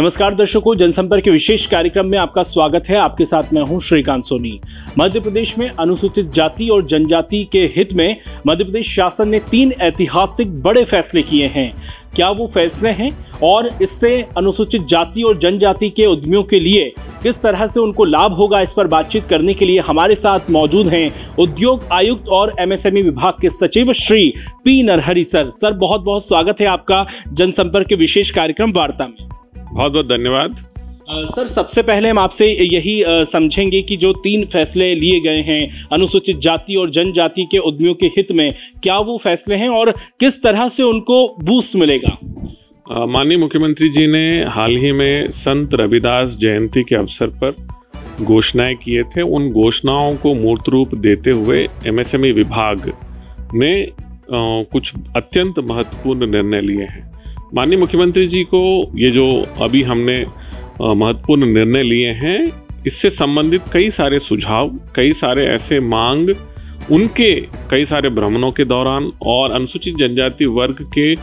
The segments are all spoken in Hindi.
नमस्कार दर्शकों, जनसंपर्क के विशेष कार्यक्रम में आपका स्वागत है। आपके साथ मैं हूँ श्रीकांत सोनी। मध्य प्रदेश में अनुसूचित जाति और जनजाति के हित में मध्य प्रदेश शासन ने तीन ऐतिहासिक बड़े फैसले किए हैं। क्या वो फैसले हैं? और इससे अनुसूचित जाति और जनजाति के उद्यमियों के लिए किस तरह से उनको लाभ होगा, इस पर बातचीत करने के लिए हमारे साथ मौजूद हैं उद्योग आयुक्त और एमएसएमई विभाग के सचिव Shri P Narahari sir. Sir बहुत बहुत स्वागत है आपका जनसंपर्क के विशेष कार्यक्रम वार्ता में। बहुत बहुत धन्यवाद सर सबसे पहले हम आपसे यही समझेंगे कि जो तीन फैसले लिए गए हैं अनुसूचित जाति और जनजाति के उद्यमियों के हित में क्या वो फैसले हैं और किस तरह से उनको बूस्ट मिलेगा? माननीय मुख्यमंत्री जी ने हाल ही में संत रविदास जयंती के अवसर पर घोषणाएँ किए थे। उन घोषणाओं को मूर्त रूप देते हुए एमएसएमई विभाग ने कुछ अत्यंत महत्वपूर्ण निर्णय लिए हैं। माननीय मुख्यमंत्री जी को ये जो अभी हमने महत्वपूर्ण निर्णय लिए हैं, इससे संबंधित कई सारे सुझाव, कई सारे ऐसे मांग, उनके कई सारे भ्रमणों के दौरान और अनुसूचित जनजाति वर्ग के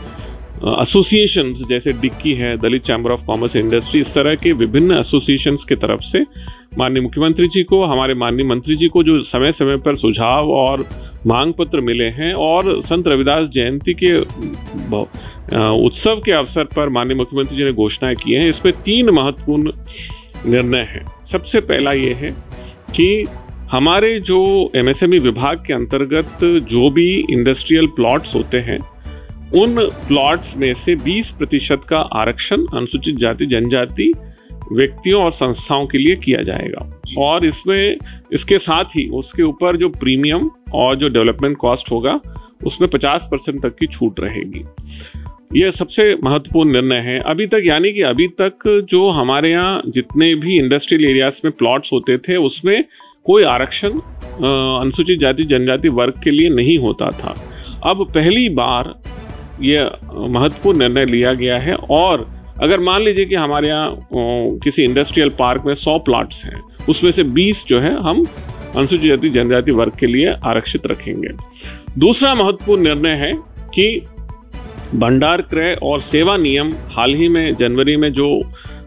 एसोसिएशंस जैसे डिक्की है, Dalit chamber of commerce industry इस तरह के विभिन्न एसोसिएशंस की तरफ़ से माननीय मुख्यमंत्री जी को, हमारे माननीय मंत्री जी को जो समय समय पर सुझाव और मांग पत्र मिले हैं और संत रविदास जयंती के उत्सव के अवसर पर माननीय मुख्यमंत्री जी ने घोषणाएँ की हैं। इसमें तीन महत्वपूर्ण निर्णय हैं। सबसे पहला ये है कि हमारे जो एमएसएमई विभाग के अंतर्गत जो भी इंडस्ट्रियल प्लॉट्स होते हैं उन प्लॉट्स में से 20 प्रतिशत का आरक्षण अनुसूचित जाति जनजाति व्यक्तियों और संस्थाओं के लिए किया जाएगा। और इसमें इसके साथ ही उसके ऊपर जो प्रीमियम और जो डेवलपमेंट कॉस्ट होगा उसमें 50 परसेंट तक की छूट रहेगी। यह सबसे महत्वपूर्ण निर्णय है। अभी तक यानी कि अभी तक जो हमारे यहाँ जितने भी इंडस्ट्रियल एरियाज़ में प्लॉट्स होते थे उसमें कोई आरक्षण अनुसूचित जाति जनजाति वर्ग के लिए नहीं होता था। अब पहली बार ये महत्वपूर्ण निर्णय लिया गया है और अगर मान लीजिए कि हमारे यहाँ किसी इंडस्ट्रियल पार्क में सौ प्लाट्स हैं, उसमें से बीस जो है हम अनुसूचित जाति, जनजाति वर्ग के लिए आरक्षित रखेंगे। दूसरा महत्वपूर्ण निर्णय है कि भंडार क्रय और सेवा नियम हाल ही में जनवरी में जो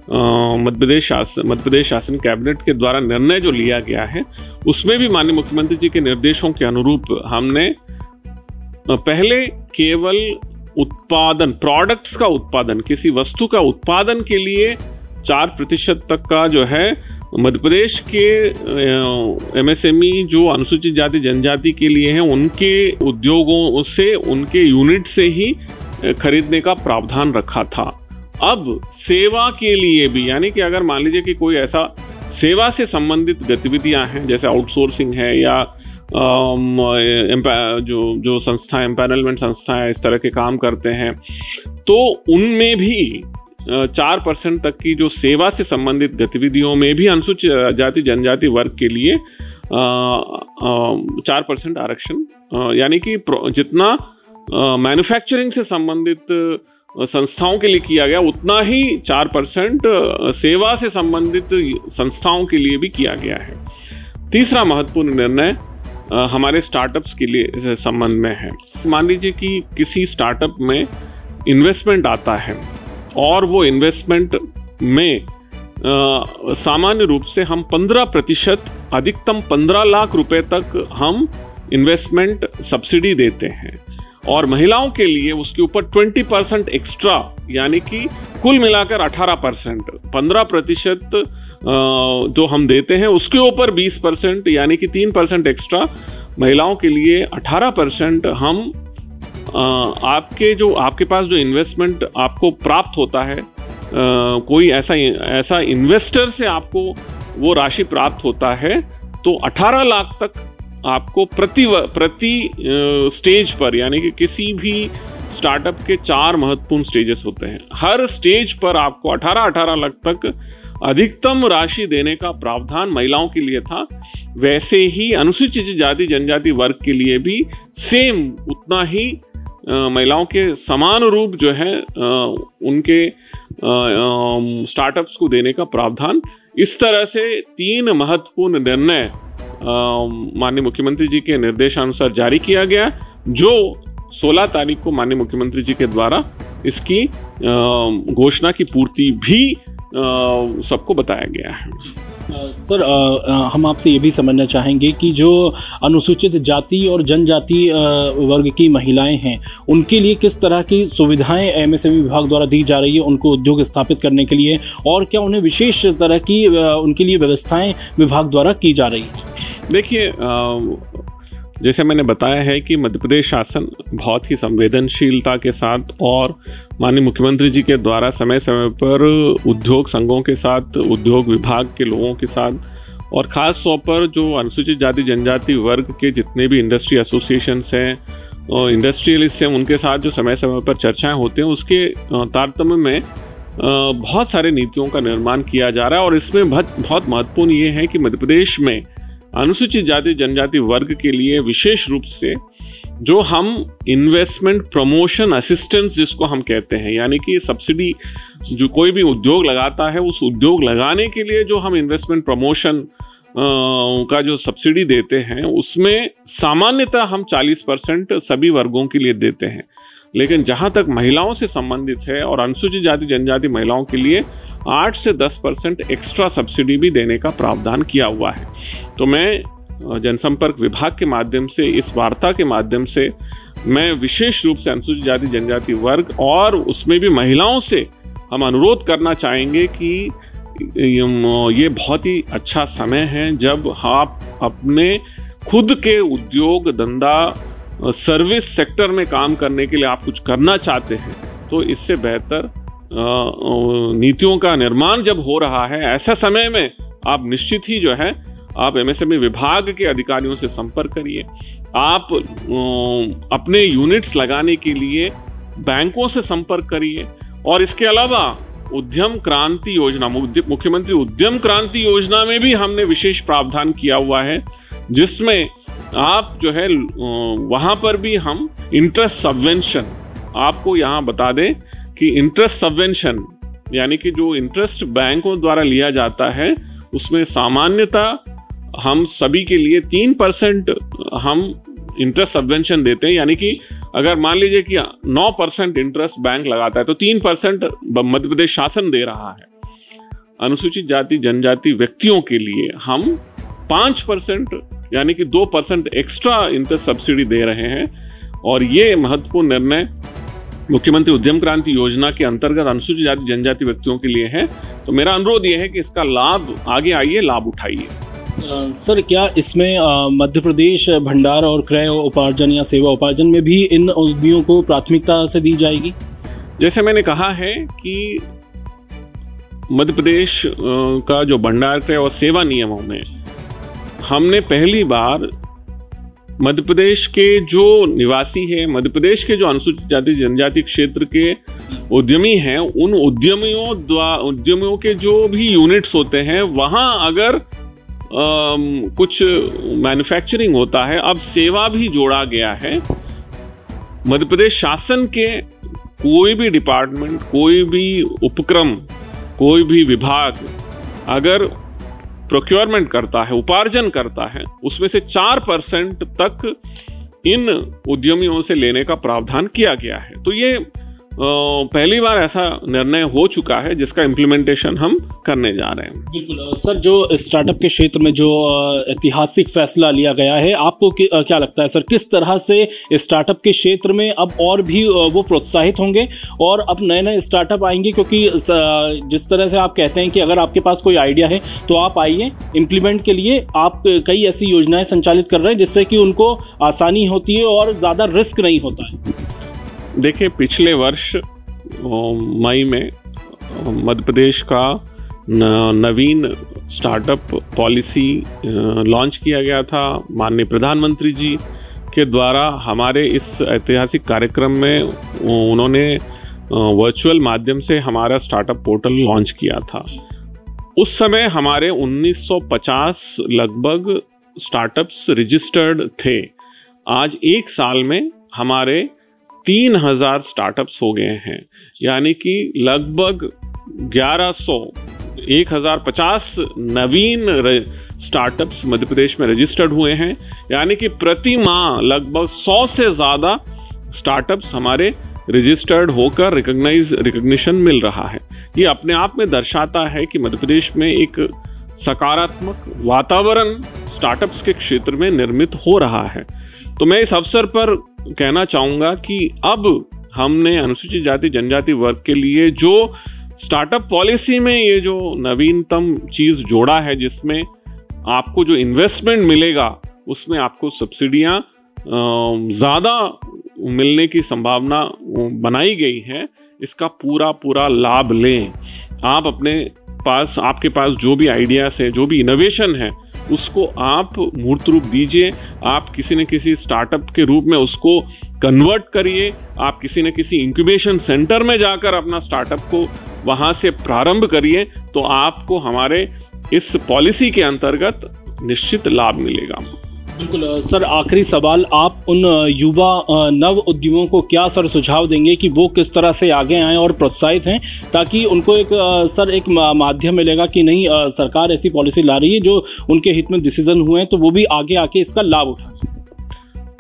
मध्य प्रदेश शासन मध्य प्रदेश शासन कैबिनेट के द्वारा निर्णय जो लिया गया है, उसमें भी माननीय मुख्यमंत्री जी के निर्देशों के अनुरूप हमने पहले केवल उत्पादन प्रोडक्ट्स का उत्पादन, किसी वस्तु का उत्पादन के लिए चार प्रतिशत तक का जो है, मध्य प्रदेश के एमएसएमई जो अनुसूचित जाति, जनजाति के लिए हैं, उनके उद्योगों से, उनके यूनिट से ही खरीदने का प्रावधान रखा था। अब सेवा के लिए भी, यानी कि अगर मान लीजिए कि कोई ऐसा सेवा से संबंधित गतिविधियाँ हैं, जैसे आउटसोर्सिंग है या जो जो संस्था एम्पैनलमेंट संस्थाएँ इस तरह के काम करते हैं। तो उनमें भी चार परसेंट तक की जो सेवा से संबंधित गतिविधियों में भी अनुसूचित जाति, जनजाति वर्ग के लिए चार परसेंट आरक्षण यानी कि जितना मैन्युफैक्चरिंग से संबंधित संस्थाओं के लिए किया गया, उतना ही चार परसेंट सेवा से संबंधित संस्थाओं के लिए भी किया गया है। तीसरा महत्वपूर्ण निर्णय हमारे स्टार्टअप्स के लिए संबंध में है। मान लीजिए कि किसी स्टार्टअप में इन्वेस्टमेंट आता है और वो इन्वेस्टमेंट में सामान्य रूप से हम 15 प्रतिशत, अधिकतम 15 लाख रुपए तक हम इन्वेस्टमेंट सब्सिडी देते हैं। और महिलाओं के लिए उसके ऊपर 20 परसेंट एक्स्ट्रा यानी कि कुल मिलाकर 18 परसेंट, पंद्रह प्रतिशत जो हम देते हैं, उसके ऊपर 20 परसेंट, यानी कि तीन परसेंट एक्स्ट्रा महिलाओं के लिए 18 परसेंट हम आपके जो, आपके पास जो इन्वेस्टमेंट आपको प्राप्त होता है कोई ऐसा ऐसा इन्वेस्टर से आपको वो राशि प्राप्त होता है तो 18 लाख तक आपको प्रति प्रति स्टेज पर, यानी कि किसी भी स्टार्टअप के चार महत्वपूर्ण स्टेजेस होते हैं। हर स्टेज पर आपको 18-18 लाख तक अधिकतम राशि देने का प्रावधान महिलाओं के लिए था। वैसे ही अनुसूचित जाति, जनजाति वर्ग के लिए भी सेम उतना ही महिलाओं के समान रूप जो है उनके स्टार्टअप्स को देने का प्रावधान। इस तरह से तीन महत्वपूर्ण निर्णय माननीय मुख्यमंत्री जी के निर्देशानुसार जारी किया गया, जो 16 तारीख को माननीय मुख्यमंत्री जी के द्वारा इसकी घोषणा की पूर्ति भी सबको बताया गया है। सर हम आपसे ये भी समझना चाहेंगे कि जो अनुसूचित जाति और जनजाति वर्ग की महिलाएँ हैं, उनके लिए किस तरह की सुविधाएँ एमएसएमई विभाग द्वारा दी जा रही है, उनको उद्योग स्थापित करने के लिए, और क्या उन्हें विशेष तरह की उनके लिए व्यवस्थाएँ विभाग द्वारा की जा रही हैं? देखिए जैसे मैंने बताया है कि मध्य प्रदेश शासन बहुत ही संवेदनशीलता के साथ और माननीय मुख्यमंत्री जी के द्वारा समय समय पर उद्योग संघों के साथ, उद्योग विभाग के लोगों के साथ और ख़ास तौर पर जो अनुसूचित जाति, जनजाति वर्ग के जितने भी इंडस्ट्री एसोसिएशंस हैं इंडस्ट्रियलिस्ट हैं, उनके साथ जो समय समय पर चर्चाएँ होते हैं, उसके तारतम्य में बहुत सारे नीतियों का निर्माण किया जा रहा है और इसमें बहुत बहुत महत्वपूर्ण ये है कि मध्य प्रदेश में अनुसूचित जाति जनजाति वर्ग के लिए विशेष रूप से जो हम इन्वेस्टमेंट प्रमोशन असिस्टेंस जिसको हम कहते हैं, यानी कि सब्सिडी जो कोई भी उद्योग लगाता है, उस उद्योग लगाने के लिए जो हम इन्वेस्टमेंट प्रमोशन का जो सब्सिडी देते हैं, उसमें सामान्यतः हम 40 परसेंट सभी वर्गों के लिए देते हैं। लेकिन जहाँ तक महिलाओं से संबंधित है और अनुसूचित जाति, जनजाति महिलाओं के लिए आठ से दस परसेंट एक्स्ट्रा सब्सिडी भी देने का प्रावधान किया हुआ है। तो मैं जनसंपर्क विभाग के माध्यम से, इस वार्ता के माध्यम से, मैं विशेष रूप से अनुसूचित जाति, जनजाति वर्ग और उसमें भी महिलाओं से हम अनुरोध करना चाहेंगे कि ये बहुत ही अच्छा समय है जब आप अपने खुद के उद्योग, धंधा सर्विस सेक्टर में काम करने के लिए आप कुछ करना चाहते हैं तो इससे बेहतर नीतियों का निर्माण जब हो रहा है, ऐसा समय में आप निश्चित ही जो है, आप एमएसएमई विभाग के अधिकारियों से संपर्क करिए। आप अपने यूनिट्स लगाने के लिए बैंकों से संपर्क करिए। और इसके अलावा उद्यम क्रांति योजना मुख्यमंत्री उद्यम क्रांति योजना में भी हमने विशेष प्रावधान किया हुआ है, जिसमें आप जो है वहाँ पर भी हम इंटरेस्ट सबवेंशन आपको यहाँ बता दें कि इंटरेस्ट सबवेंशन यानी कि जो इंटरेस्ट बैंकों द्वारा लिया जाता है, उसमें सामान्यता हम सभी के लिए तीन परसेंट हम इंटरेस्ट सबवेंशन देते हैं। यानी कि अगर मान लीजिए कि नौ परसेंट इंटरेस्ट बैंक लगाता है तो तीन परसेंट मध्य प्रदेश शासन दे रहा है। अनुसूचित जाति, जनजाति व्यक्तियों के लिए हम पाँच परसेंट यानी कि दो परसेंट एक्स्ट्रा इंटरेस्ट सब्सिडी दे रहे हैं। और ये महत्वपूर्ण निर्णय मुख्यमंत्री उद्यम क्रांति योजना के अंतर्गत अनुसूचित जाति जनजाति व्यक्तियों के लिए है। तो मेरा अनुरोध यह है कि इसका लाभ आगे आइए लाभ उठाइए। सर क्या इसमें मध्य प्रदेश भंडार और क्रय उपार्जन या सेवा उपार्जन में भी इन उद्योगों को प्राथमिकता से दी जाएगी? जैसे मैंने कहा है कि मध्य प्रदेश का जो भंडार क्रय और सेवा नियमों में हमने पहली बार मध्य प्रदेश के जो निवासी है मध्य प्रदेश के जो अनुसूचित जाति जनजाति क्षेत्र के उद्यमी हैं उन उद्यमियों द्वारा उद्यमियों के जो भी यूनिट्स होते हैं वहाँ अगर आ, कुछ मैन्युफैक्चरिंग होता है अब सेवा भी जोड़ा गया है। मध्य प्रदेश शासन के कोई भी डिपार्टमेंट कोई भी उपक्रम कोई भी विभाग अगर प्रोक्योरमेंट करता है, उपार्जन करता है, उसमें से चार परसेंट तक इन उद्यमियों से लेने का प्रावधान किया गया है। तो ये पहली बार ऐसा निर्णय हो चुका है जिसका इम्प्लीमेंटेशन हम करने जा रहे हैं। बिल्कुल सर, जो स्टार्टअप के क्षेत्र में जो ऐतिहासिक फैसला लिया गया है, आपको क्या लगता है सर, किस तरह से स्टार्टअप के क्षेत्र में अब और भी वो प्रोत्साहित होंगे और अब नए नए स्टार्टअप आएँगे? क्योंकि जिस तरह से आप कहते हैं कि अगर आपके पास कोई आइडिया है तो आप आइए इम्प्लीमेंट के लिए आप कई ऐसी योजनाएँ संचालित कर रहे हैं जिससे कि उनको आसानी होती है और ज़्यादा रिस्क नहीं होता है। देखिए, पिछले वर्ष मई में मध्य प्रदेश का नवीन स्टार्टअप पॉलिसी लॉन्च किया गया था माननीय प्रधानमंत्री जी के द्वारा। हमारे इस ऐतिहासिक कार्यक्रम में उन्होंने वर्चुअल माध्यम से हमारा स्टार्टअप पोर्टल लॉन्च किया था। उस समय हमारे 1950 लगभग स्टार्टअप्स रजिस्टर्ड थे। आज एक साल में हमारे तीन हज़ार स्टार्टअप्स हो गए हैं। यानी कि लगभग ग्यारह सौ, एक हज़ार पचास नवीन स्टार्टअप्स मध्य प्रदेश में रजिस्टर्ड हुए हैं। यानी कि प्रति माह लगभग सौ से ज़्यादा स्टार्टअप्स हमारे रजिस्टर्ड होकर रिकॉग्नाइज रिकग्निशन मिल रहा है। ये अपने आप में दर्शाता है कि मध्य प्रदेश में एक सकारात्मक वातावरण स्टार्टअप्स के क्षेत्र में निर्मित हो रहा है। तो मैं इस अवसर पर कहना चाहूँगा कि अब हमने अनुसूचित जाति, जनजाति वर्ग के लिए जो स्टार्टअप पॉलिसी में ये जो नवीनतम चीज़ जोड़ा है, जिसमें आपको जो इन्वेस्टमेंट मिलेगा, उसमें आपको सब्सिडियाँ ज़्यादा मिलने की संभावना बनाई गई है, इसका पूरा पूरा लाभ लें। आप अपने पास, आपके पास जो भी आइडियाज़ है, जो भी इनोवेशन है उसको आप मूर्त रूप दीजिए, आप किसी न किसी स्टार्टअप के रूप में उसको कन्वर्ट करिए, आप किसी न किसी इंक्यूबेशन सेंटर में जाकर अपना स्टार्टअप को वहाँ से प्रारंभ करिए तो आपको हमारे इस पॉलिसी के अंतर्गत निश्चित लाभ मिलेगा। बिल्कुल सर आखिरी सवाल आप उन युवा नव उद्यमों को क्या सर सुझाव देंगे कि वो किस तरह से आगे आएँ और प्रोत्साहित हैं ताकि उनको एक सर एक माध्यम मिलेगा कि नहीं सरकार ऐसी पॉलिसी ला रही है जो उनके हित में डिसीज़न हुए हैं तो वो भी आगे आके इसका लाभ उठाएँ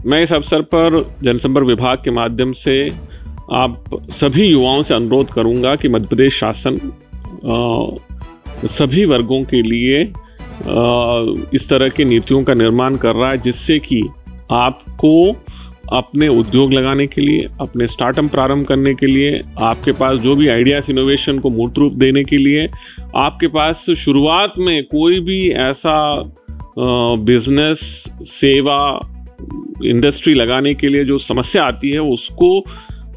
मैं इस अवसर पर जनसंपर्क विभाग के माध्यम से आप सभी युवाओं से अनुरोध करूँगा कि मध्य प्रदेश शासन आ, सभी वर्गों के लिए इस तरह की नीतियों का निर्माण कर रहा है, जिससे कि आपको अपने उद्योग लगाने के लिए, अपने स्टार्टअप प्रारंभ करने के लिए, आपके पास जो भी आइडियाज़ इनोवेशन को मूर्त रूप देने के लिए, आपके पास शुरुआत में कोई भी ऐसा बिज़नेस सेवा इंडस्ट्री लगाने के लिए जो समस्या आती है, उसको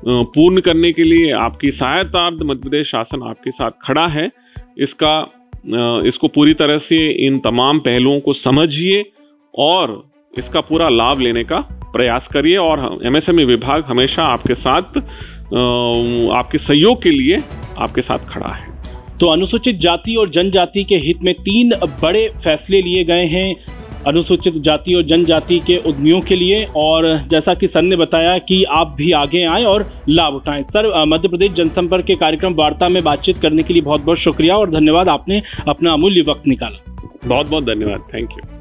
पूर्ण करने के लिए आपकी सहायता, मध्य प्रदेश शासन आपके साथ खड़ा है। इसका इसको पूरी तरह से इन तमाम पहलुओं को समझिए और इसका पूरा लाभ लेने का प्रयास करिए और एमएसएमई विभाग हमेशा आपके साथ आपके सहयोग के लिए आपके साथ खड़ा है। तो अनुसूचित जाति और जनजाति के हित में तीन बड़े फैसले लिए गए हैं। अनुसूचित जाति और जनजाति के उद्यमियों के लिए और जैसा कि सर ने बताया कि आप भी आगे आएँ और लाभ उठाएँ। सर मध्य प्रदेश जनसंपर्क के कार्यक्रम वार्ता में बातचीत करने के लिए बहुत बहुत शुक्रिया और धन्यवाद, आपने अपना अमूल्य वक्त निकाला। बहुत बहुत धन्यवाद, थैंक यू।